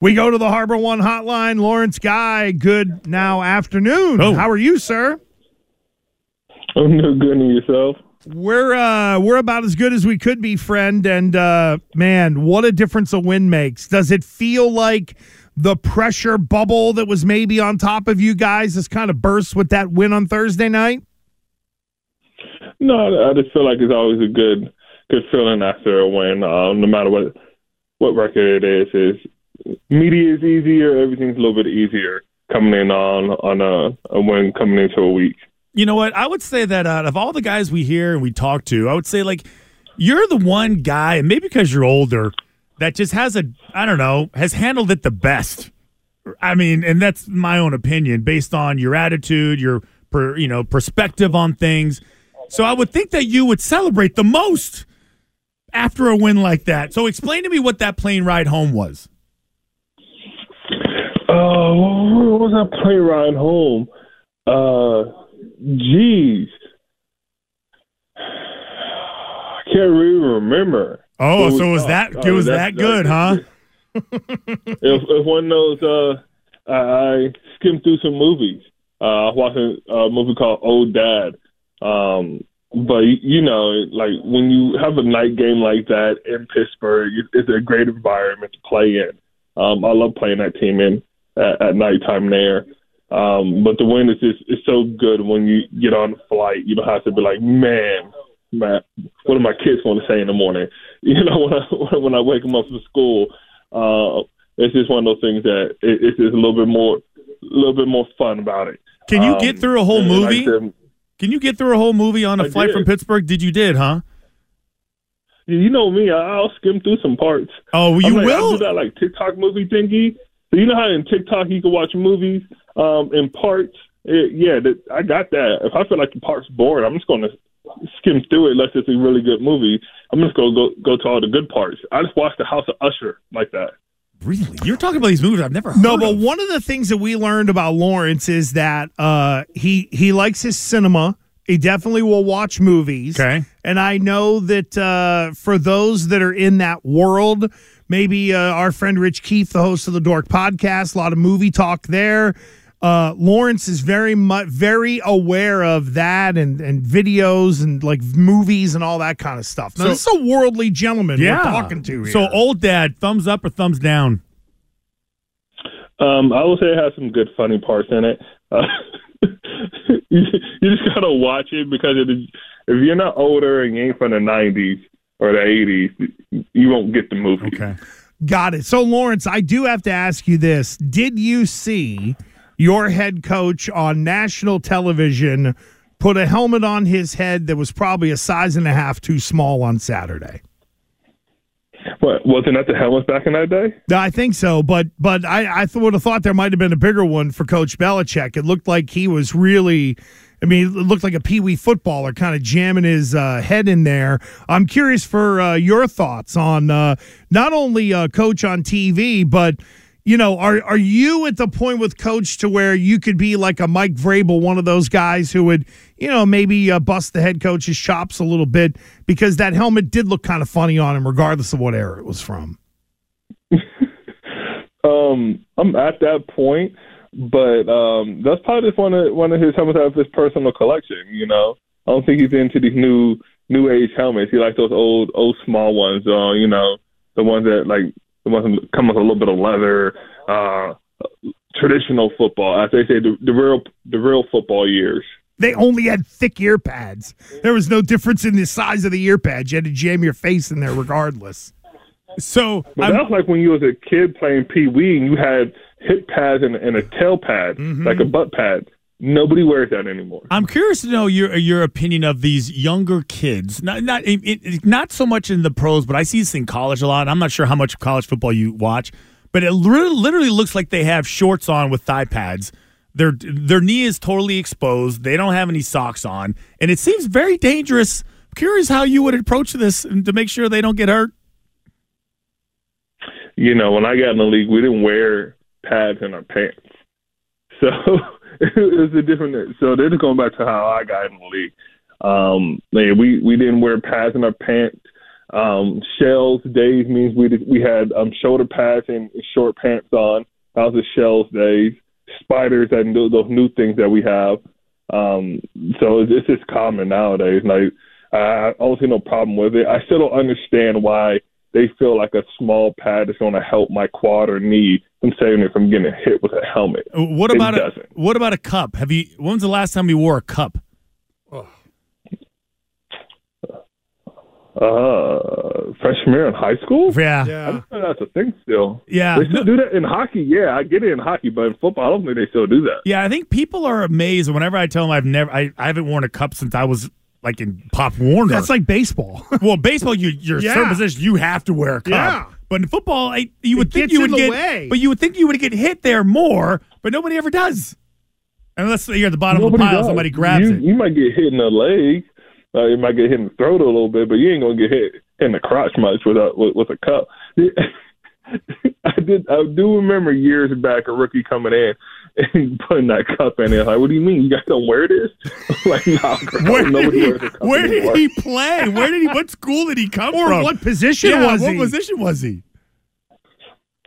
We go to the Harbor One hotline. Lawrence Guy, good now afternoon. Oh. How are you, sir? I'm no good in yourself. We're uh we're about as good as we could be, friend. And uh man, what a difference a win makes. Does it feel like the pressure bubble that was maybe on top of you guys has kind of burst with that win on Thursday night? No, I just feel like it's always a good good feeling after a win. Uh, no matter what what record it is, is media is easier. Everything's a little bit easier coming in on on a, win coming into a week. You know what? I would say that out of all the guys we hear and we talk to, I would say like you're the one guy, and maybe because you're older, that just has a I don't know has handled it the best. I mean, and that's my own opinion based on your attitude, your per, you know perspective on things. So I would think that you would celebrate the most after a win like that. So explain to me what that plane ride home was. Oh, what was that plane ride home? Uh, geez, I can't really remember. Oh, It so was oh, that oh, it was that's- that good, huh? if, was, was one those. Uh, I, I skimmed through some movies. Uh, I was watching a movie called Old Dad. Um, but you know, like when you have a night game like that in Pittsburgh, it's a great environment to play in. Um, I love playing that team in at, at nighttime there. Um, but the win is just it's so good when you get on the flight. You don't have to be like, man, man, what do my kids want to say in the morning? You know, when I when I wake them up from school, uh, it's just one of those things that it, it's just a little bit more, a little bit more fun about it. Can you Um, get through a whole movie? Said, Can you get through a whole movie on a I flight did. from Pittsburgh? Did you did, huh? you know me, I- I'll skim through some parts. Oh, I'm you like, I will. do that like TikTok movie thingy. So you know how in TikTok you can watch movies um, in parts. It, yeah, that, I got that. If I feel like the part's boring, I'm just going to skim through it unless it's a really good movie. I'm just going to go go to all the good parts. I just watched The House of Usher like that. Really? You're talking about these movies I've never heard of. No, but of. one of the things that we learned about Lawrence is that uh, he he likes his cinema. He definitely will watch movies. Okay. And I know that uh, for those that are in that world, maybe uh, our friend Rich Keefe, the host of the Dork Podcast, a lot of movie talk there. Uh, Lawrence is very much very aware of that and and videos and like movies and all that kind of stuff. Now, So- this is a worldly gentleman yeah. we're talking to here. So old dad, thumbs up or thumbs down? Um, I will say it has some good funny parts in it. Uh, you, just gotta watch it because it is, if you're not older and you ain't from the '90s or the '80s, you won't get the movie. Okay. Got it. So, Lawrence, I do have to ask you this. Did you see your head coach on national television put a helmet on his head that was probably a size and a half too small on Saturday? What wasn't that the helmets back in that day? I think so, but but I, I th- would have thought there might have been a bigger one for Coach Belichick. It looked like he was really, I mean, it looked like a pee wee footballer kind of jamming his uh, head in there. I'm curious for uh, your thoughts on uh, not only uh, Coach on TV, but you know, are are you at the point with Coach to where you could be like a Mike Vrabel, one of those guys who would, you know, maybe uh, bust the head coach's chops a little bit because that helmet did look kind of funny on him, regardless of what era it was from. Um, I'm at that point, but um, that's probably just one of one of his helmets out of his personal collection. You know, I don't think he's into these new new age helmets. He likes those old old small ones. Uh, you know, the ones that like ones that come with a little bit of leather. Uh, traditional football, as they say, the, the real the real football years. They only had thick ear pads. There was no difference in the size of the ear pads. You had to jam your face in there regardless. So I'm- that was like when you was a kid playing pee wee and you had hip pads and, and a tail pad, Mm-hmm. like a butt pad. Nobody wears that anymore. I'm curious to know your your opinion of these younger kids. Not not it, it, not so much in the pros, but I see this in college a lot. I'm not sure how much college football you watch, but it literally, literally looks like they have shorts on with thigh pads. Their their knee is totally exposed. They don't have any socks on, and it seems very dangerous. I'm curious how you would approach this to make sure they don't get hurt. You know, when I got in the league, we didn't wear pads in our pants. So it was a different. So this is going back to how I got in the league. Um, like, we we didn't wear pads in our pants. Um, shells days means we we had um, shoulder pads and short pants on. That was the shells days. Spiders and those new things that we have. Um, so it's, it's just common nowadays. Like I don't see no problem with it. I still don't understand why they feel like a small pad is going to help my quad or knee from saving it from getting hit with a helmet. Uh, what about a, what about a cup? Have you? When's the last time you wore a cup? Uh, freshman year in high school. Yeah, yeah, that's a thing still. Yeah, they still do that in hockey. Yeah, I get it in hockey, but in football, I don't think they still do that. Yeah, I think people are amazed whenever I tell them I've never, I, I haven't worn a cup since I was like in Pop Warner. That's like baseball. well, baseball, you you're yeah. certain position, you have to wear a cup. Yeah. But in football, I, you would it think you would get, way. but you would think you would get hit there more, but nobody ever does. Unless you're at the bottom nobody of the pile, does. somebody grabs you, it. You might get hit in the leg. Uh, you might get hit in the throat a little bit, but you ain't gonna get hit in the crotch much with a with, with a cup. I did. I do remember years back a rookie coming in and putting that cup in there. Like, what do you mean? You guys don't wear this? like, nah, where did, he, where did he play? Where did he? What school did he come or from? What position yeah, was what he? What position was he?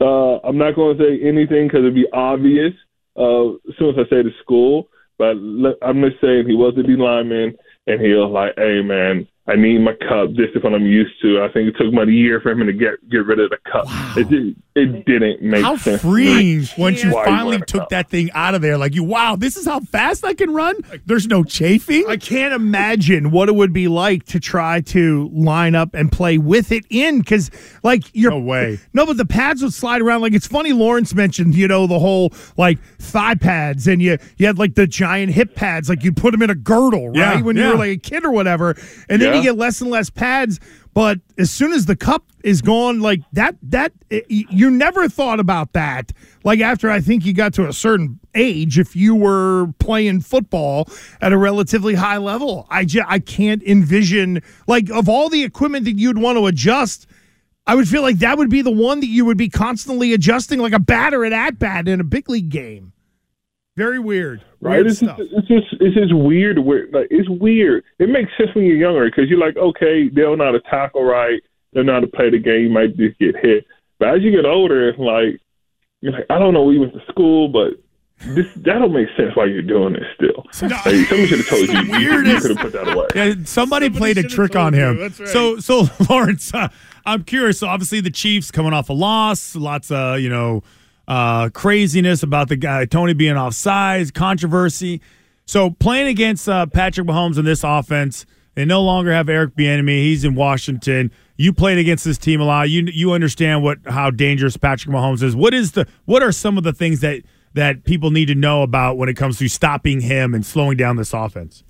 Uh, I'm not going to say anything because it'd be obvious uh, as soon as I say the school. But I'm just saying he was a D lineman, and he was like, "Hey, man, I need my cup. This is what I'm used to. I think it took about a year for him to get get rid of the cup. Wow. It, did, it didn't make how sense. How freeing once you finally took that thing out of there. Like you, wow, this is how fast I can run. There's no chafing. I can't imagine what it would be like to try to line up and play with it in because, like, you're no way. No, but the pads would slide around. Like it's funny. Lawrence mentioned, you know, the whole like thigh pads, and you you had like the giant hip pads. Like you put them in a girdle, right, yeah, when yeah. you were like a kid or whatever, and then yeah. you get less and less pads. But as soon as the cup is gone, like that, that eh, you never thought about that. Like after I think you got to a certain age, if you were playing football at a relatively high level, I just, I can't envision like of all the equipment that you'd want to adjust. I would feel like that would be the one that you would be constantly adjusting, like a batter at at bat in a big league game. Very weird. Right? Weird it's. Just, it's just it's just weird. Weird. Like it's weird. It makes sense when you're younger because you're like, okay, they don't know how to tackle right. They don't know how to play the game. You might just get hit. But as you get older, it's like you're like, I don't know where you went to school, but this that don't make sense why you're doing this still. No. Like, somebody should have told you. You, you could have put that away. Yeah, somebody, somebody played a trick on him. Right. So, so Lawrence, uh, I'm curious. So, obviously, the Chiefs coming off a loss, lots of you know uh, craziness about the guy Toney being offsides, controversy. So, playing against uh, Patrick Mahomes in this offense, they no longer have Eric Bieniemy. He's in Washington. You played against this team a lot. You you understand what how dangerous Patrick Mahomes is. What is the what are some of the things that that people need to know about when it comes to stopping him and slowing down this offense?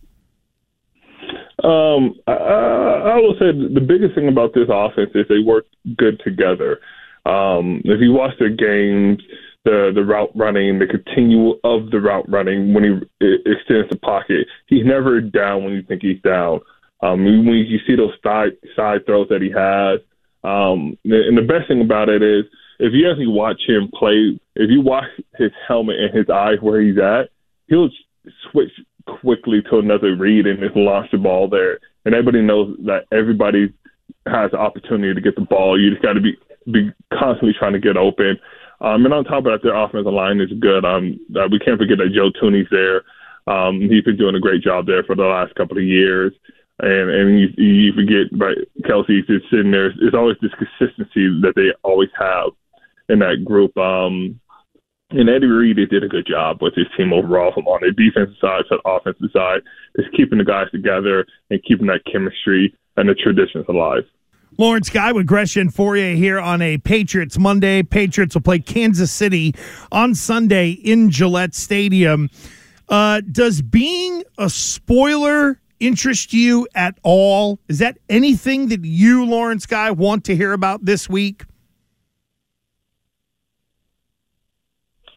Um, I, I will say the biggest thing about this offense is they work good together. Um, if you watch their games, the the route running, the continual of the route running when he extends the pocket, he's never down when you think he's down. Um, when you see those side side throws that he has, um, and the best thing about it is if you actually watch him play, if you watch his helmet and his eyes where he's at, he'll switch quickly to another read and just launch the ball there. And everybody knows that everybody has the opportunity to get the ball. You just got to be be constantly trying to get open. Um, and on top of that, their offensive line is good. Um, we can't forget that Joe Thuney's there. Um, he's been doing a great job there for the last couple of years. And and you, you forget, right? Kelce's just sitting there. It's always this consistency that they always have in that group. Um, and Andy Reid they did a good job with his team overall, from on the defensive side to the offensive side, just keeping the guys together and keeping that chemistry and the traditions alive. Lawrence Guy with Gresh and Fauria here on a Patriots Monday. Patriots will play Kansas City on Sunday in Gillette Stadium. Uh, does being a spoiler interest you at all? Is that anything that you, Lawrence Guy, want to hear about this week?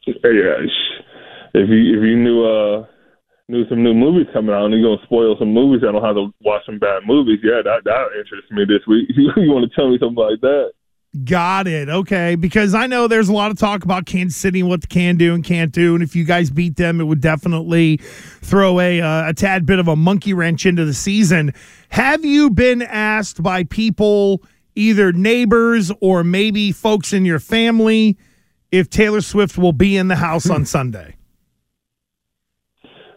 Yeah, if you if you knew uh knew some new movies coming out and you're gonna spoil some movies, I don't have to watch some bad movies. Yeah, that that interests me this week. you want to tell me something like that? Got it. Okay. Because I know there's a lot of talk about Kansas City and what they can do and can't do. And if you guys beat them, it would definitely throw a, uh, a tad bit of a monkey wrench into the season. Have you been asked by people, either neighbors or maybe folks in your family, if Taylor Swift will be in the house on Sunday?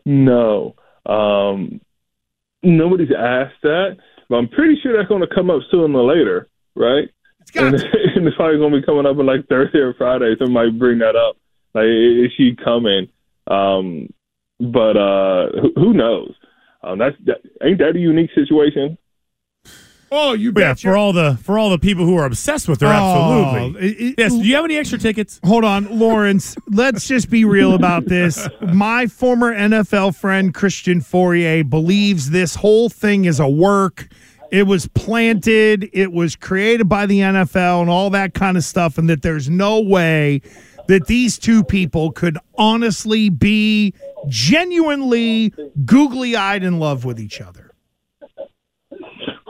No. Um, nobody's asked that, but I'm pretty sure that's going to come up sooner or later, right? It's got and, and it's probably going to be coming up on like Thursday or Friday. Somebody might bring that up. Like, is she coming? Um, but uh, who, who knows? Um, that's that, ain't that a unique situation? Oh, you bet. Yeah, for all the for all the people who are obsessed with her, oh, absolutely. Oh, it- it- yes. Do you have any extra tickets? Hold on, Lawrence. let's just be real about this. My former NFL friend Christian Fauria believes this whole thing is a work. It was planted, it was created by the NFL and all that kind of stuff, and that there's no way that these two people could honestly be genuinely googly eyed in love with each other.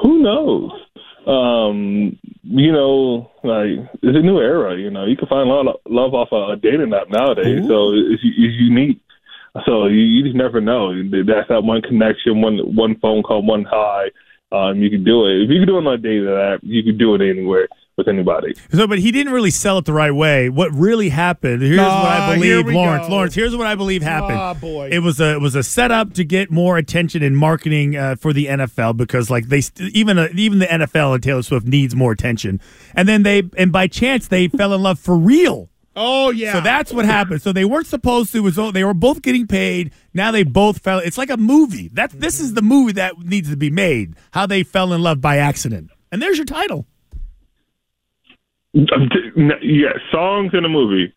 Who knows? Um, you know, like it's a new era. You know, you can find a lot of love off a dating app nowadays, so it's, it's unique. So you, you just never know. That's that one connection, one one phone call, one hi. Um, you can do it. If you can do it on a dating app, you can do it anywhere with anybody. So, but he didn't really sell it the right way. What really happened? Here's what I believe, Lawrence. go. Lawrence, here's what I believe happened. Ah, boy. It was a it was a setup to get more attention and marketing uh, for the NFL because like they st- even uh, even the NFL and Taylor Swift needs more attention. And then they and by chance they fell in love for real. Oh yeah. So that's what happened. So they weren't supposed to. It was they were both getting paid. Now they both fell. It's like a movie. That this is the movie that needs to be made. How they fell in love by accident. And there's your title. Yeah, songs in a movie.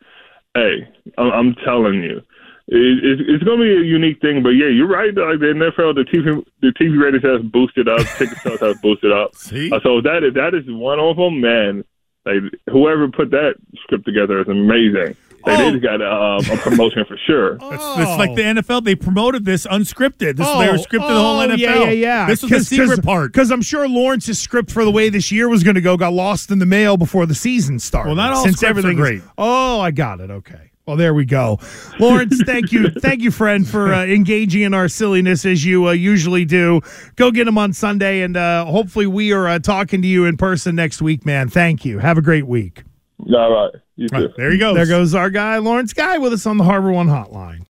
Hey, I'm, I'm telling you, it, it, it's going to be a unique thing. But yeah, you're right. Like the NFL, the TV, the TV ratings has boosted up, ticket sales has boosted up. See? Uh, so that is that is one of them, man. Like whoever put that script together is amazing. Like, Oh. They just got uh, a promotion for sure. It's, it's like the NFL. They promoted this unscripted. This they were scripted the whole NFL. Oh, Yeah, yeah, yeah. This was the secret part. Because I'm sure Lawrence's script for the way this year was going to go got lost in the mail before the season started. Well, not all since scripts are everything is- great. oh, I got it. Okay. Well, there we go. Lawrence, thank you. Thank you, friend, for uh, engaging in our silliness as you uh, usually do. Go get him on Sunday, and uh, hopefully we are uh, talking to you in person next week, man. Thank you. Have a great week. All right, you too. There you go. There goes our guy, Lawrence Guy, with us on the Harbor One Hotline.